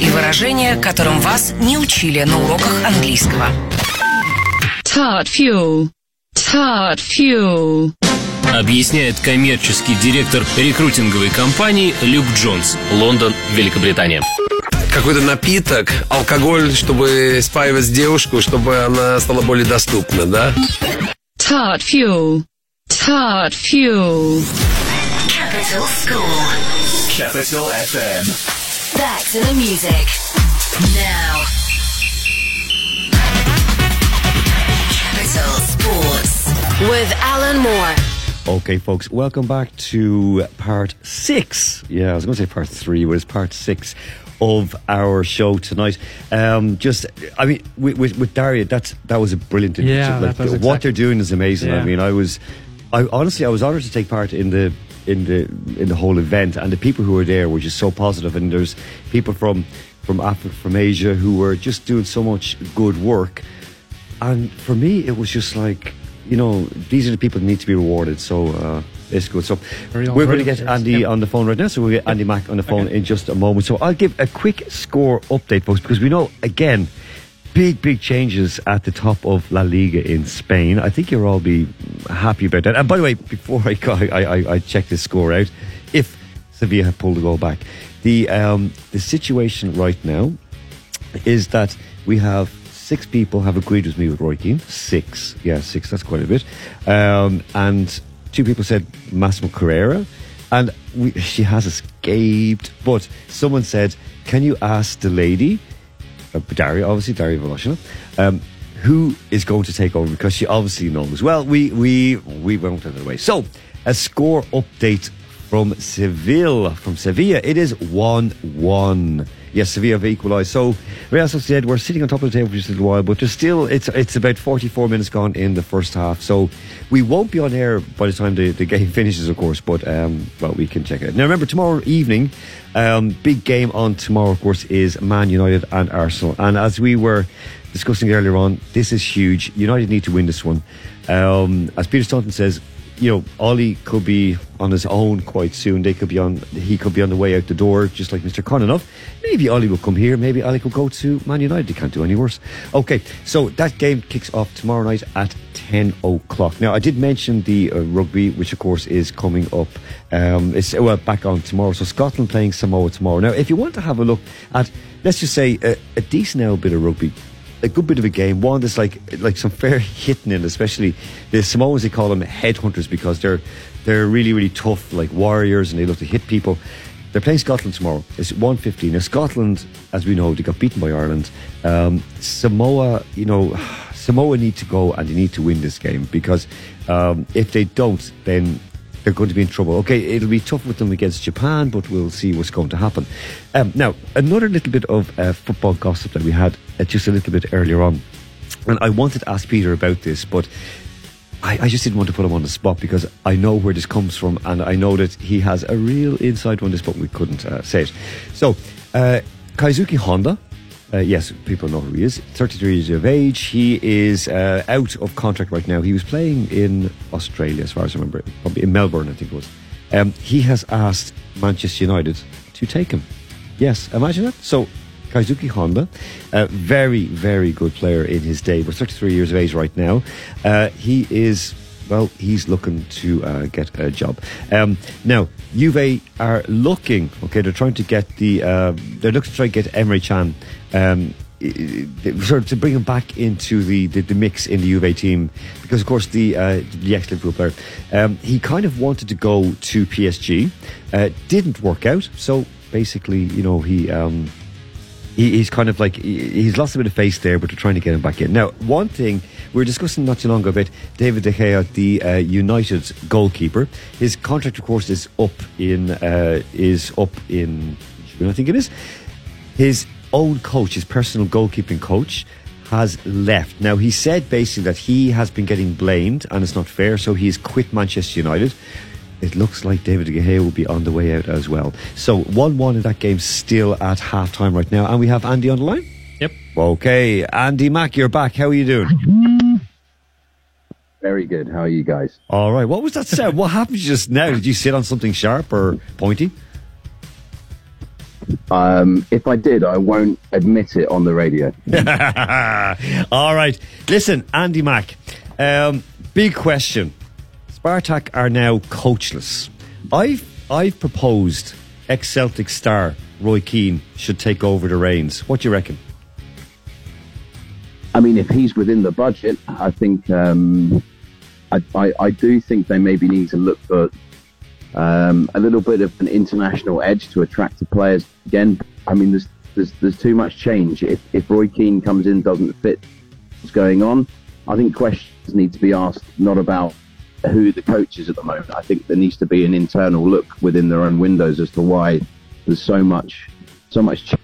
и выражения, которым вас не учили на уроках английского. Tart fuel. Tart fuel. Объясняет коммерческий директор рекрутинговой компании Люк Джонс, Лондон, Великобритания. Какой-то напиток, алкоголь, чтобы спаивать девушку, чтобы она стала более доступна, да? Tart fuel. Tart fuel. Capital School. Capital FM. Back to the music. Now. Capital Sports. With Alan Moore. Okay, folks, welcome back to part six. Yeah, I was going to say part three, but it's part six of our show tonight. Um, just, I mean, with, with, with Daria, that's that was a brilliant. interview. Yeah, like, that was what exact- they're doing is amazing. I mean, I was, I honestly, I was honoured to take part in the in the in the whole event, and the people who were there were just so positive. And there's people from from Africa, from Asia, who were just doing so much good work. And for me, it was just like, you know, these are the people that need to be rewarded. So uh, it's good. So we're going to get Andy yeah. on the phone right now. So we'll get Andy Mack on the phone in just a moment. So I'll give a quick score update, folks, because we know, again, big, big changes at the top of La Liga in Spain. I think you'll all be happy about that. And by the way, before I, go, I, I, I check this score out, if Sevilla have pulled the goal back, the, um, the situation right now is that we have six people have agreed with me with Roy Keane. Six. Yeah, six. That's quite a bit. Um, and two people said Massimo Carrera. And we, she has escaped. But someone said, can you ask the lady, uh, Daria, obviously, Daria Voloshin, um, who is going to take over because she obviously knows. Well, we, we, we won't get it away. So, a score update from Seville. From Sevilla, it is 1 1. Yes, Sevilla have equalised. So, Real Sociedad, we're sitting on top of the table for just a little while, but there's still, it's it's about 44 minutes gone in the first half. So, we won't be on air by the time the, the game finishes, of course, but, um, well, we can check it. Now, remember, tomorrow evening, um, big game on tomorrow, of course, is Man United and Arsenal. And as we were discussing earlier on, this is huge. United need to win this one. Um, as Peter Staunton says, you know, Ollie could be on his own quite soon. They could be on. He could be on the way out the door, just like Mr. Kononov. Maybe Ollie will come here. Maybe Ollie could go to Man United. They can't do any worse. Okay, so that game kicks off tomorrow night at ten o'clock. Now, I did mention the uh, rugby, which of course is coming up. Um, it's well back on tomorrow. So Scotland playing Samoa tomorrow. Now, if you want to have a look at, let's just say a, a decent old bit of rugby a good bit of a game. One that's like like some fair hitting in, especially the Samoans. They call them headhunters because they're they're really really tough, like warriors, and they love to hit people. They're playing Scotland tomorrow. It's one fifteen. Now Scotland, as we know, they got beaten by Ireland. Um, Samoa, you know, Samoa need to go and they need to win this game because um, if they don't, then they're going to be in trouble. Okay, it'll be tough with them against Japan, but we'll see what's going to happen. Um, now, another little bit of uh, football gossip that we had just a little bit earlier on. And I wanted to ask Peter about this, but I, I just didn't want to put him on the spot because I know where this comes from and I know that he has a real insight on this, but we couldn't uh, say it. So, uh, Keisuke Honda, uh, yes, people know who he is. 33 years of age. He is uh, out of contract right now. He was playing in Australia, as far as I remember, probably in Melbourne, I think it was. Um, he has asked Manchester United to take him. Yes, imagine that. So Keisuke Honda, a very, very good player in his day, but 33 years of age right now. Uh, he is, well, he's looking to uh, get a job. Um, now, Juve are looking, okay, they're trying to get the, uh, they're looking to try to get Emre Can. Um, sort of to bring him back into the, the, the mix in the Juve team because of course the uh, the ex Liverpool player um, he kind of wanted to go to PSG uh, didn't work out so basically you know he um, he, he's kind of like he- he's lost a bit of face there, but they're trying to get him back in. Now, one thing we were discussing not too long ago about David De Gea, the uh, United goalkeeper. His contract, of course, is up in uh, is up in June, I think it is. His own coach, his personal goalkeeping coach, has left. Now, he said basically that he has been getting blamed and it's not fair, so he's quit Manchester United. It looks like David De Gea will be on the way out as well. So 1 1 in that game, still at half time right now. And we have Andy on the line? Yep. Okay, Andy Mack, you're back. How are you doing? Very good. How are you guys? All right. What was that sound? what happened just now? Did you sit on something sharp or pointy? Um, if I did, I won't admit it on the radio. All right. Listen, Andy Mack, um, big question. Spartak are now coachless. I've, I've proposed ex Celtic star Roy Keane should take over the reins. What do you reckon? I mean, if he's within the budget, I think um, I, I, I do think they maybe need to look for um, a little bit of an international edge to attract the players again. I mean, there's there's, there's too much change. If, if Roy Keane comes in doesn't fit what's going on, I think questions need to be asked not about who the coach is at the moment. I think there needs to be an internal look within their own windows as to why there's so much so much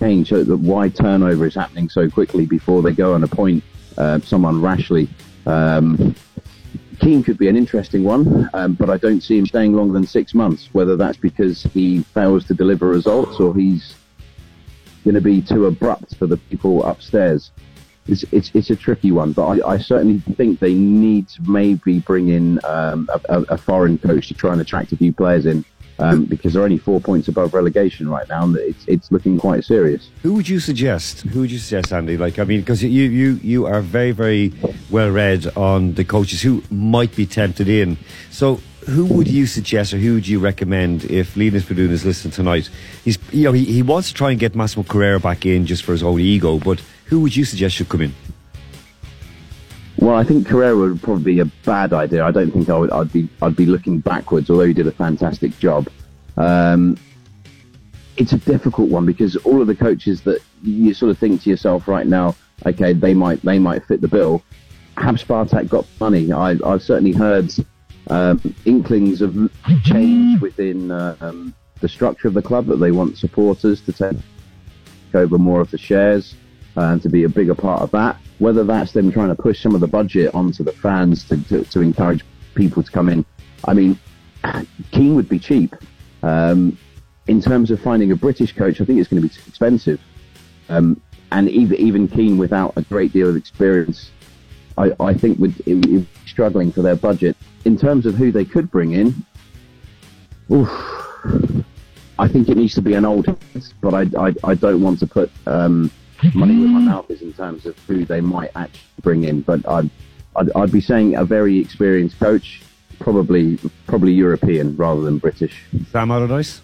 change so that why turnover is happening so quickly before they go and appoint uh, someone rashly. Um, Keane could be an interesting one, um, but I don't see him staying longer than six months. Whether that's because he fails to deliver results or he's going to be too abrupt for the people upstairs. It's, it's, it's a tricky one, but I, I certainly think they need to maybe bring in um, a, a, foreign coach to try and attract a few players in um, because they're only four points above relegation right now, and it's, it's looking quite serious. Who would you suggest? Who would you suggest, Andy? Like, I mean, because you, you, you are very, very well read on the coaches who might be tempted in. So, who would you suggest, or who would you recommend if Leonid Fedun is listening tonight? He's, you know, he, he wants to try and get Massimo Carrera back in just for his own ego, but who would you suggest should come in? Well, I think Carrera would probably be a bad idea. I don't think I would. I'd be. I'd be looking backwards, although he did a fantastic job. Um, it's a difficult one because all of the coaches that you sort of think to yourself right now, okay, they might they might fit the bill. Have Spartak got money? I, I've certainly heard um, inklings of change within um, the structure of the club that they want supporters to take over more of the shares and to be a bigger part of that. Whether that's them trying to push some of the budget onto the fans to, to, to encourage people to come in. I mean, Keane would be cheap. Um, in terms of finding a British coach, I think it's going to be too expensive. Um, and even even Keane, without a great deal of experience, I, I think would, it, would be struggling for their budget. In terms of who they could bring in, oof, I think it needs to be an old but I, I, I don't want to put um, money where my mouth is in terms of who they might actually bring in. But I'd, I'd, I'd be saying a very experienced coach, probably probably European rather than British. Sam Allardyce?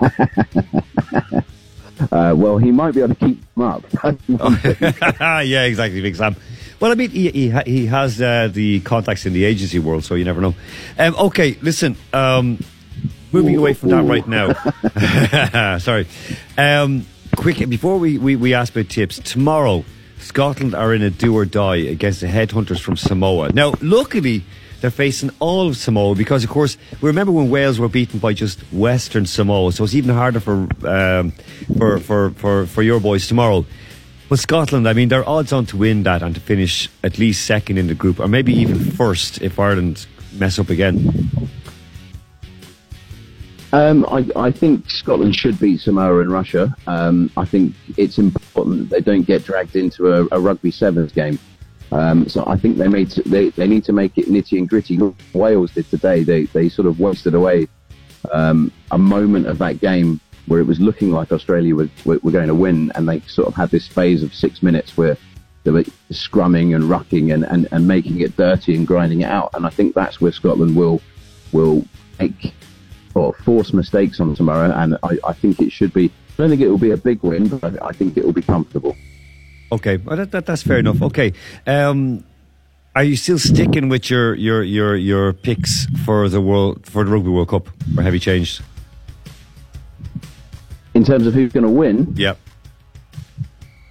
Uh, well, he might be able to keep them up. yeah, exactly, Big Sam. Well, I mean, he he, he has uh, the contacts in the agency world, so you never know. Um, okay, listen. Um, moving away from that right now. Sorry. Um, quick before we, we we ask about tips tomorrow. Scotland are in a do or die against the headhunters from Samoa. Now, luckily, they're facing all of Samoa because, of course, we remember when Wales were beaten by just Western Samoa, so it's even harder for um, for, for, for for your boys tomorrow. But Scotland, I mean, they're odds on to win that and to finish at least second in the group, or maybe even first if Ireland mess up again. Um, I, I think Scotland should beat Samoa and Russia. Um, I think it's important that they don't get dragged into a, a rugby sevens game. Um, so I think they made they, they need to make it nitty and gritty. Wales did today. They they sort of wasted away um, a moment of that game where it was looking like Australia were, were going to win, and they sort of had this phase of six minutes where they were scrumming and rucking and, and, and making it dirty and grinding it out. And I think that's where Scotland will will make or force mistakes on tomorrow. And I, I think it should be. I don't think it will be a big win, but I, think it will be comfortable. Okay, well, that, that, that's fair enough. Okay, um, are you still sticking with your, your, your, your picks for the world for the Rugby World Cup, or have you changed? In terms of who's going to win, Yep.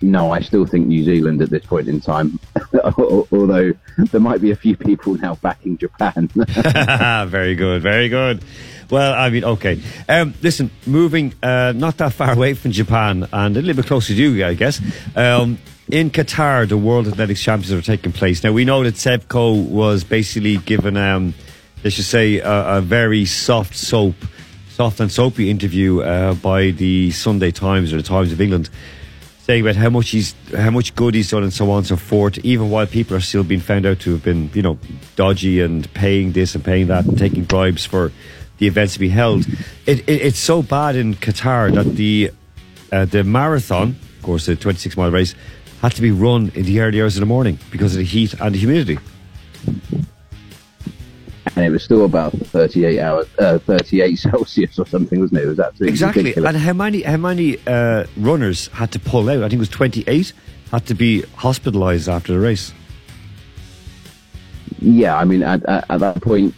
No, I still think New Zealand at this point in time. Although there might be a few people now backing Japan. very good, very good. Well, I mean, okay. Um, listen, moving uh, not that far away from Japan and a little bit closer to you, I guess. Um, in Qatar, the World Athletics Championships are taking place. Now, we know that Seb Coe was basically given, um, let's just say, a, a very soft soap, soft and soapy interview uh, by the Sunday Times or the Times of England saying about how much he's how much good he's done and so on and so forth, even while people are still being found out to have been, you know, dodgy and paying this and paying that and taking bribes for the events to be held. It, it, it's so bad in Qatar that the uh, the marathon, of course, the 26 mile race, had to be run in the early hours of the morning because of the heat and the humidity. And it was still about 38 hours, uh, 38 Celsius or something, wasn't it? It was absolutely Exactly. ridiculous. And how many how many uh, runners had to pull out? I think it was 28 had to be hospitalised after the race. Yeah, I mean, at, at, at that point,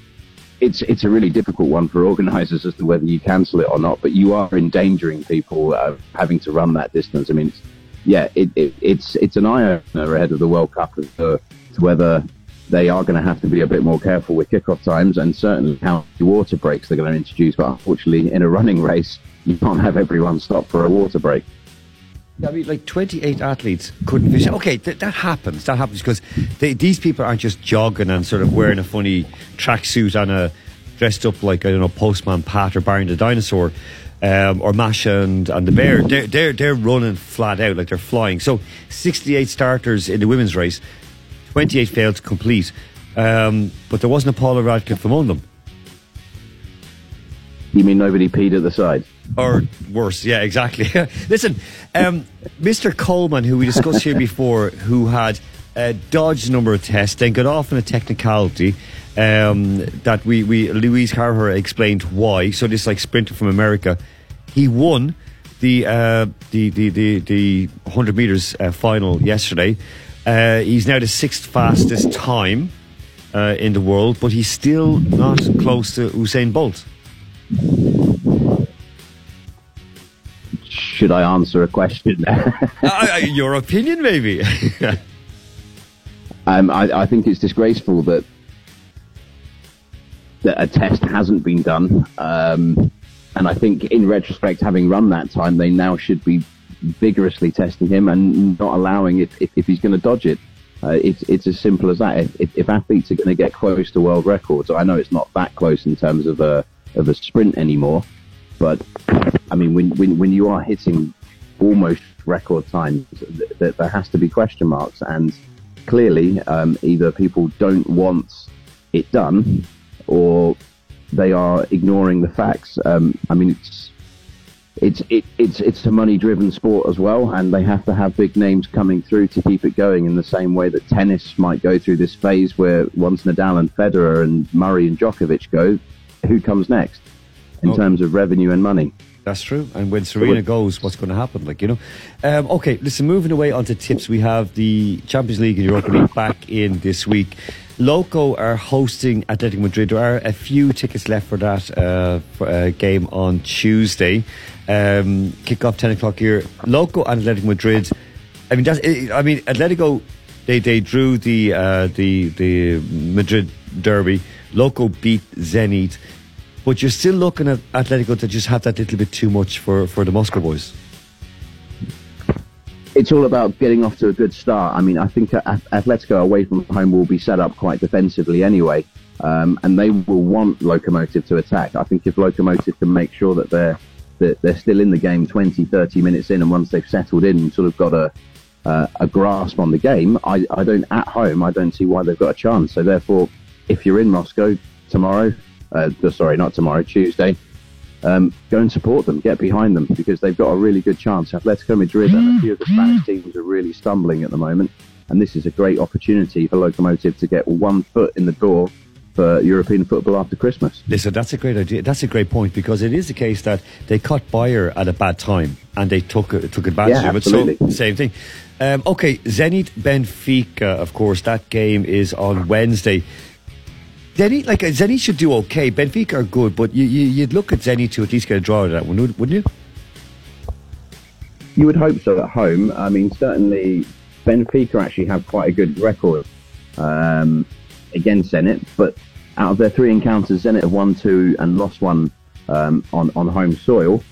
it's it's a really difficult one for organisers as to whether you cancel it or not. But you are endangering people uh, having to run that distance. I mean, it's, yeah, it, it, it's it's an eye opener ahead of the World Cup as to, to whether they are going to have to be a bit more careful with kickoff times and certainly how many water breaks they're going to introduce. But unfortunately, in a running race, you can't have everyone stop for a water break. I mean, like 28 athletes couldn't finish. Okay, th- that happens. That happens because they, these people aren't just jogging and sort of wearing a funny tracksuit and a dressed up like I don't know Postman Pat or Barney the dinosaur, um, or Masha and, and the bear. They're, they're they're running flat out like they're flying. So 68 starters in the women's race, 28 failed to complete, um, but there wasn't a Paula Radcliffe among them. You mean nobody peed at the side? Or worse, yeah, exactly. Listen, um, Mr. Coleman, who we discussed here before, who had uh, dodged a number of tests, then got off on a technicality um, that we, we Louise Carver explained why. So this like sprinter from America, he won the uh, the, the the the 100 meters uh, final yesterday. Uh, he's now the sixth fastest time uh, in the world, but he's still not close to Usain Bolt. Should I answer a question? uh, your opinion, maybe. um, I, I think it's disgraceful that that a test hasn't been done. Um, and I think, in retrospect, having run that time, they now should be vigorously testing him and not allowing it if, if he's going to dodge it. Uh, it's it's as simple as that. If, if, athletes are going to get close to world records, I know it's not that close in terms of a of a sprint anymore, but I mean, when when, when you are hitting almost record times, th- th- there has to be question marks, and clearly, um, either people don't want it done, or they are ignoring the facts. Um, I mean, it's it's it, it's it's a money driven sport as well, and they have to have big names coming through to keep it going. In the same way that tennis might go through this phase where once Nadal and Federer and Murray and Djokovic go, who comes next in Oh. terms of revenue and money? That's true. And when Serena goes, what's going to happen? Like, you know. Um, okay, listen, moving away onto tips, we have the Champions League and Europa League back in this week. Loco are hosting Atletico Madrid. There are a few tickets left for that uh, for, uh, game on Tuesday. Um, kick off 10 o'clock here. Loco and Atletico Madrid. I mean, that's, I mean, Atletico, they, they drew the, uh, the, the Madrid derby. Loco beat Zenit. But you're still looking at Atletico to just have that little bit too much for, for the Moscow boys. It's all about getting off to a good start. I mean, I think Atletico away from home will be set up quite defensively anyway, um, and they will want Locomotive to attack. I think if Locomotive can make sure that they're that they're still in the game 20, 30 minutes in, and once they've settled in and sort of got a uh, a grasp on the game, I, I don't at home. I don't see why they've got a chance. So therefore, if you're in Moscow tomorrow, uh, sorry, not tomorrow, Tuesday, um, go and support them, get behind them because they've got a really good chance. Atletico Madrid and a few of the Spanish teams are really stumbling at the moment, and this is a great opportunity for Locomotive to get one foot in the door for European football after Christmas. Listen, that's a great idea. That's a great point because it is the case that they caught Bayer at a bad time and they took took advantage Yeah, of it. So same thing. Um, okay, Zenit Benfica. Of course, that game is on Wednesday. Zenit, like uh, Zenit, should do okay. Benfica are good, but you, you you'd look at Zenit to at least get a draw out of that one, wouldn't you? You would hope so at home. I mean, certainly Benfica actually have quite a good record um, against Zenit, but out of their three encounters, Zenit have won two and lost one um, on on home soil.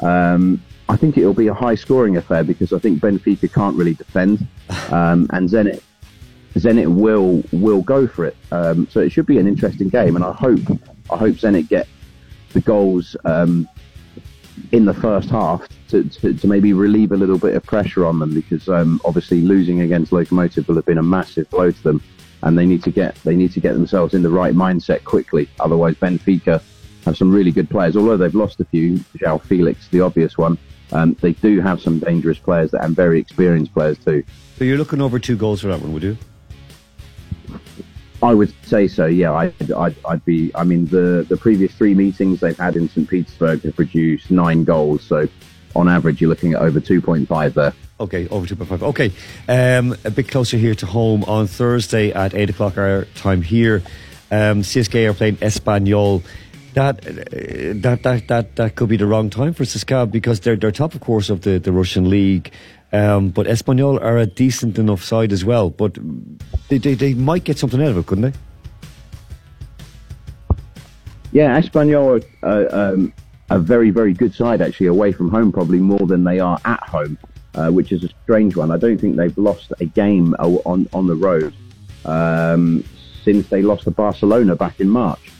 Um, I think it'll be a high scoring affair because I think Benfica can't really defend, um, and Zenit Zenit will will go for it. Um, so it should be an interesting game, and I hope I hope Zenit get the goals um, in the first half to, to, to maybe relieve a little bit of pressure on them because um, obviously losing against Locomotive will have been a massive blow to them, and they need to get they need to get themselves in the right mindset quickly. Otherwise, Benfica have some really good players. Although they've lost a few, João Felix, the obvious one, um, they do have some dangerous players that, and very experienced players too. So you're looking over two goals for that one, would you? I would say so. Yeah, I'd, I'd, I'd be. I mean, the the previous three meetings they've had in St. Petersburg have produced nine goals. So, on average, you're looking at over 2.5 there. Okay, over 2.5. Okay, um, a bit closer here to home on Thursday at 8 o'clock our time here. Um, CSK are playing Espanyol. That, uh, that that that that could be the wrong time for CSKA because they're they're top, of course, of the, the Russian league. Um, but Espanyol are a decent enough side as well. But they, they they might get something out of it, couldn't they? Yeah, Espanyol are uh, um, a very, very good side actually away from home, probably more than they are at home, uh, which is a strange one. I don't think they've lost a game on on the road um, since they lost to Barcelona back in March.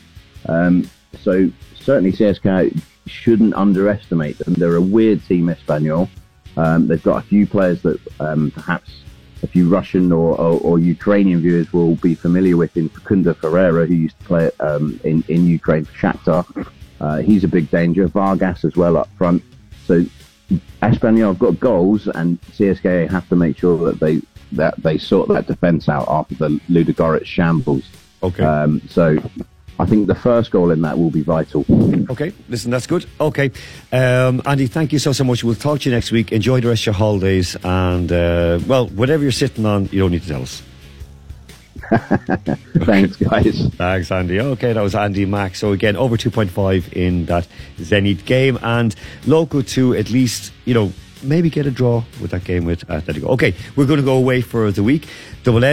Um, so certainly CSKA shouldn't underestimate them. They're a weird team, Espanyol. Um, they've got a few players that um, perhaps a few Russian or, or, or Ukrainian viewers will be familiar with in Facundo Ferreyra, who used to play um, in, in Ukraine for Shakhtar. Uh, he's a big danger. Vargas as well up front. So Espanyol have got goals, and CSKA have to make sure that they that they sort that defence out after the Ludogorets shambles. Okay. Um, so I think the first goal in that will be vital. Okay, listen, that's good. Okay, um, Andy, thank you so so much. We'll talk to you next week. Enjoy the rest of your holidays, and uh, well, whatever you're sitting on, you don't need to tell us. Thanks, guys. Thanks, Andy. Okay, that was Andy Mack. So again, over 2.5 in that Zenit game, and local to at least you know maybe get a draw with that game with Atletico. Okay, we're going to go away for the week. Double N.